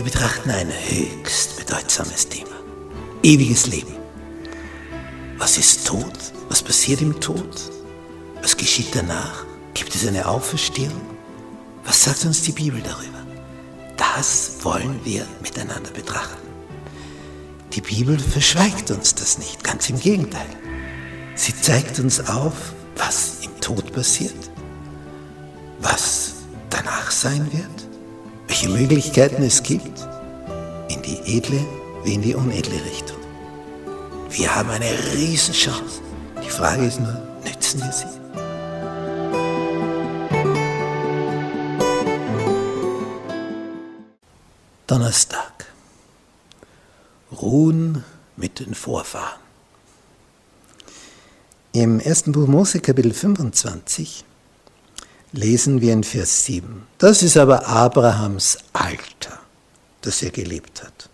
Wir betrachten ein höchst bedeutsames Thema. Ewiges Leben. Was ist Tod? Was passiert im Tod? Was geschieht danach? Gibt es eine Auferstehung? Was sagt uns die Bibel darüber? Das wollen wir miteinander betrachten. Die Bibel verschweigt uns das nicht, ganz im Gegenteil. Sie zeigt uns auf, was im Tod passiert, was danach sein wird, welche Möglichkeiten es gibt, in die edle wie in die unedle Richtung. Wir haben eine Riesenchance. Die Frage ist nur, nützen wir sie? Donnerstag. Ruhen mit den Vorfahren. Im ersten Buch Mose Kapitel 25 lesen wir in Vers 7. Das ist aber Abrahams Alter, das er gelebt hat.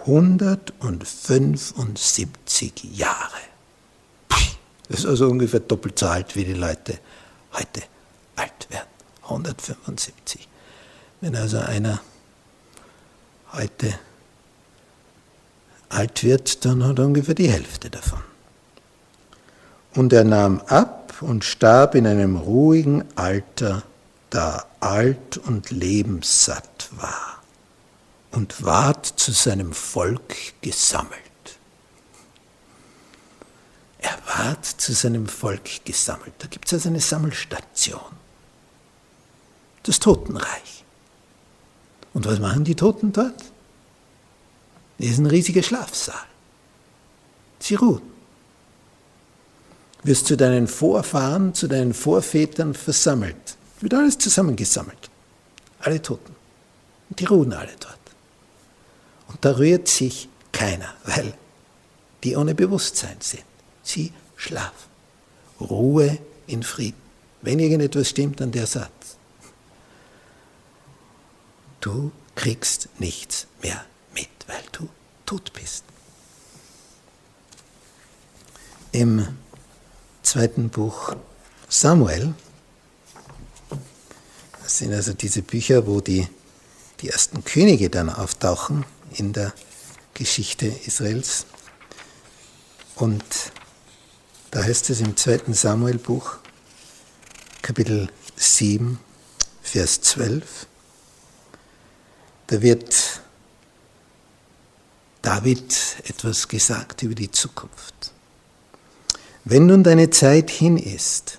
175 Jahre. Das ist also ungefähr doppelt so alt, wie die Leute heute alt werden. 175. Wenn also einer heute alt wird, dann hat er ungefähr die Hälfte davon. Und er nahm ab und starb in einem ruhigen Alter, da alt und lebenssatt war und ward zu seinem Volk gesammelt. Er ward zu seinem Volk gesammelt. Da gibt es also eine Sammelstation. Das Totenreich. Und was machen die Toten dort? Das ist ein riesiger Schlafsaal. Sie ruhen wirst zu deinen Vorfahren, zu deinen Vorvätern versammelt. Wird alles zusammengesammelt. Alle Toten. Und die ruhen alle dort. Und da rührt sich keiner, weil die ohne Bewusstsein sind. Sie schlafen. Ruhe in Frieden. Wenn irgendetwas stimmt, dann der Satz. Du kriegst nichts mehr mit, weil du tot bist. Im zweiten Buch Samuel. Das sind also diese Bücher, wo die, die ersten Könige dann auftauchen in der Geschichte Israels. Und da heißt es im zweiten Samuel-Buch, Kapitel 7, Vers 12, da wird David etwas gesagt über die Zukunft. Wenn nun deine Zeit hin ist,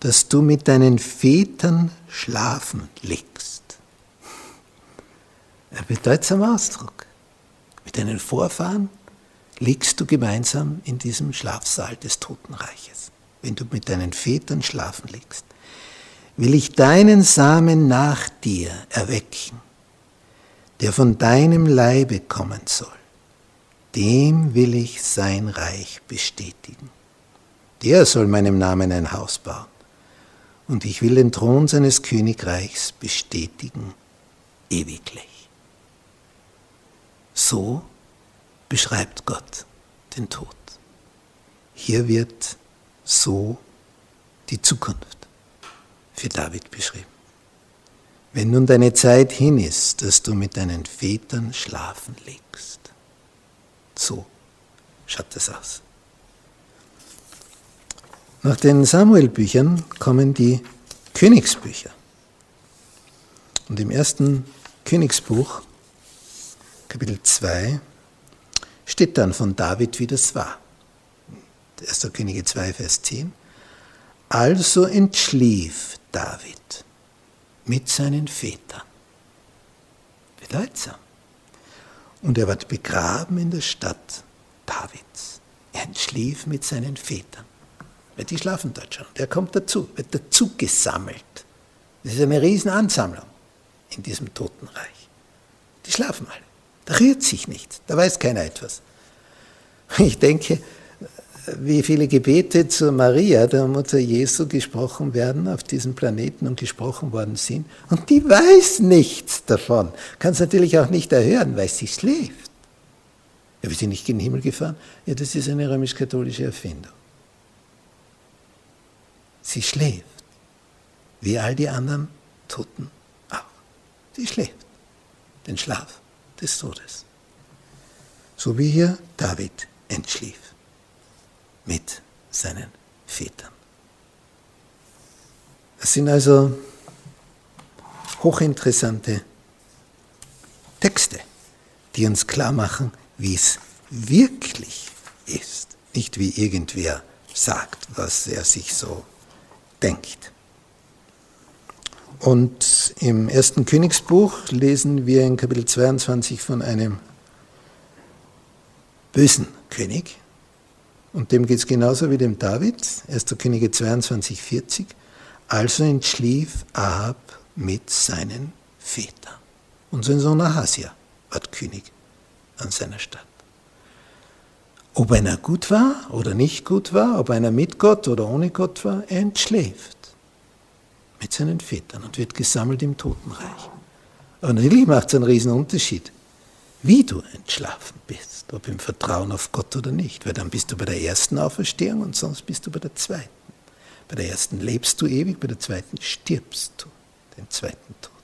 dass du mit deinen Vätern schlafen legst. Ein bedeutsamer Ausdruck. Mit deinen Vorfahren liegst du gemeinsam in diesem Schlafsaal des Totenreiches. Wenn du mit deinen Vätern schlafen legst, will ich deinen Samen nach dir erwecken, der von deinem Leibe kommen soll. Dem will ich sein Reich bestätigen. Der soll meinem Namen ein Haus bauen. Und ich will den Thron seines Königreichs bestätigen ewiglich. So beschreibt Gott den Tod. Hier wird so die Zukunft für David beschrieben. Wenn nun deine Zeit hin ist, dass du mit deinen Vätern schlafen legst, so schaut das aus. Nach den Samuel-Büchern kommen die Königsbücher. Und im ersten Königsbuch, Kapitel 2, steht dann von David, wie das war. 1. Könige 2, Vers 10. Also entschlief David mit seinen Vätern. Bedeutsam. Und er wird begraben in der Stadt Davids. Er entschlief mit seinen Vätern. Weil die schlafen dort schon. Der kommt dazu, wird dazu gesammelt. Das ist eine Riesenansammlung in diesem Totenreich. Die schlafen alle. Da rührt sich nichts. Da weiß keiner etwas. Ich denke, wie viele Gebete zur Maria, der Mutter Jesu, gesprochen werden auf diesem Planeten und gesprochen worden sind. Und die weiß nichts davon. Kann es natürlich auch nicht erhören, weil sie schläft. Ja, wir sind nicht in den Himmel gefahren. Ja, das ist eine römisch-katholische Erfindung. Sie schläft, wie all die anderen Toten auch. Sie schläft. den Schlaf des Todes. So wie hier David entschlief mit seinen Vätern. Das sind also hochinteressante Texte, die uns klar machen, wie es wirklich ist, nicht wie irgendwer sagt, was er sich so denkt. Und im ersten Königsbuch lesen wir in Kapitel 22 von einem bösen König. Und dem geht es genauso wie dem David, 1. Könige 22, 40. Also entschlief Ahab mit seinen Vätern. Und sein Sohn Ahasia ward König an seiner Stadt. Ob einer gut war oder nicht gut war, ob einer mit Gott oder ohne Gott war, er entschläft mit seinen Vätern und wird gesammelt im Totenreich. Aber natürlich macht es einen riesen Unterschied, wie du entschlafen bist, ob im Vertrauen auf Gott oder nicht, weil dann bist du bei der ersten Auferstehung und sonst bist du bei der zweiten. Bei der ersten lebst du ewig, bei der zweiten stirbst du den zweiten Tod.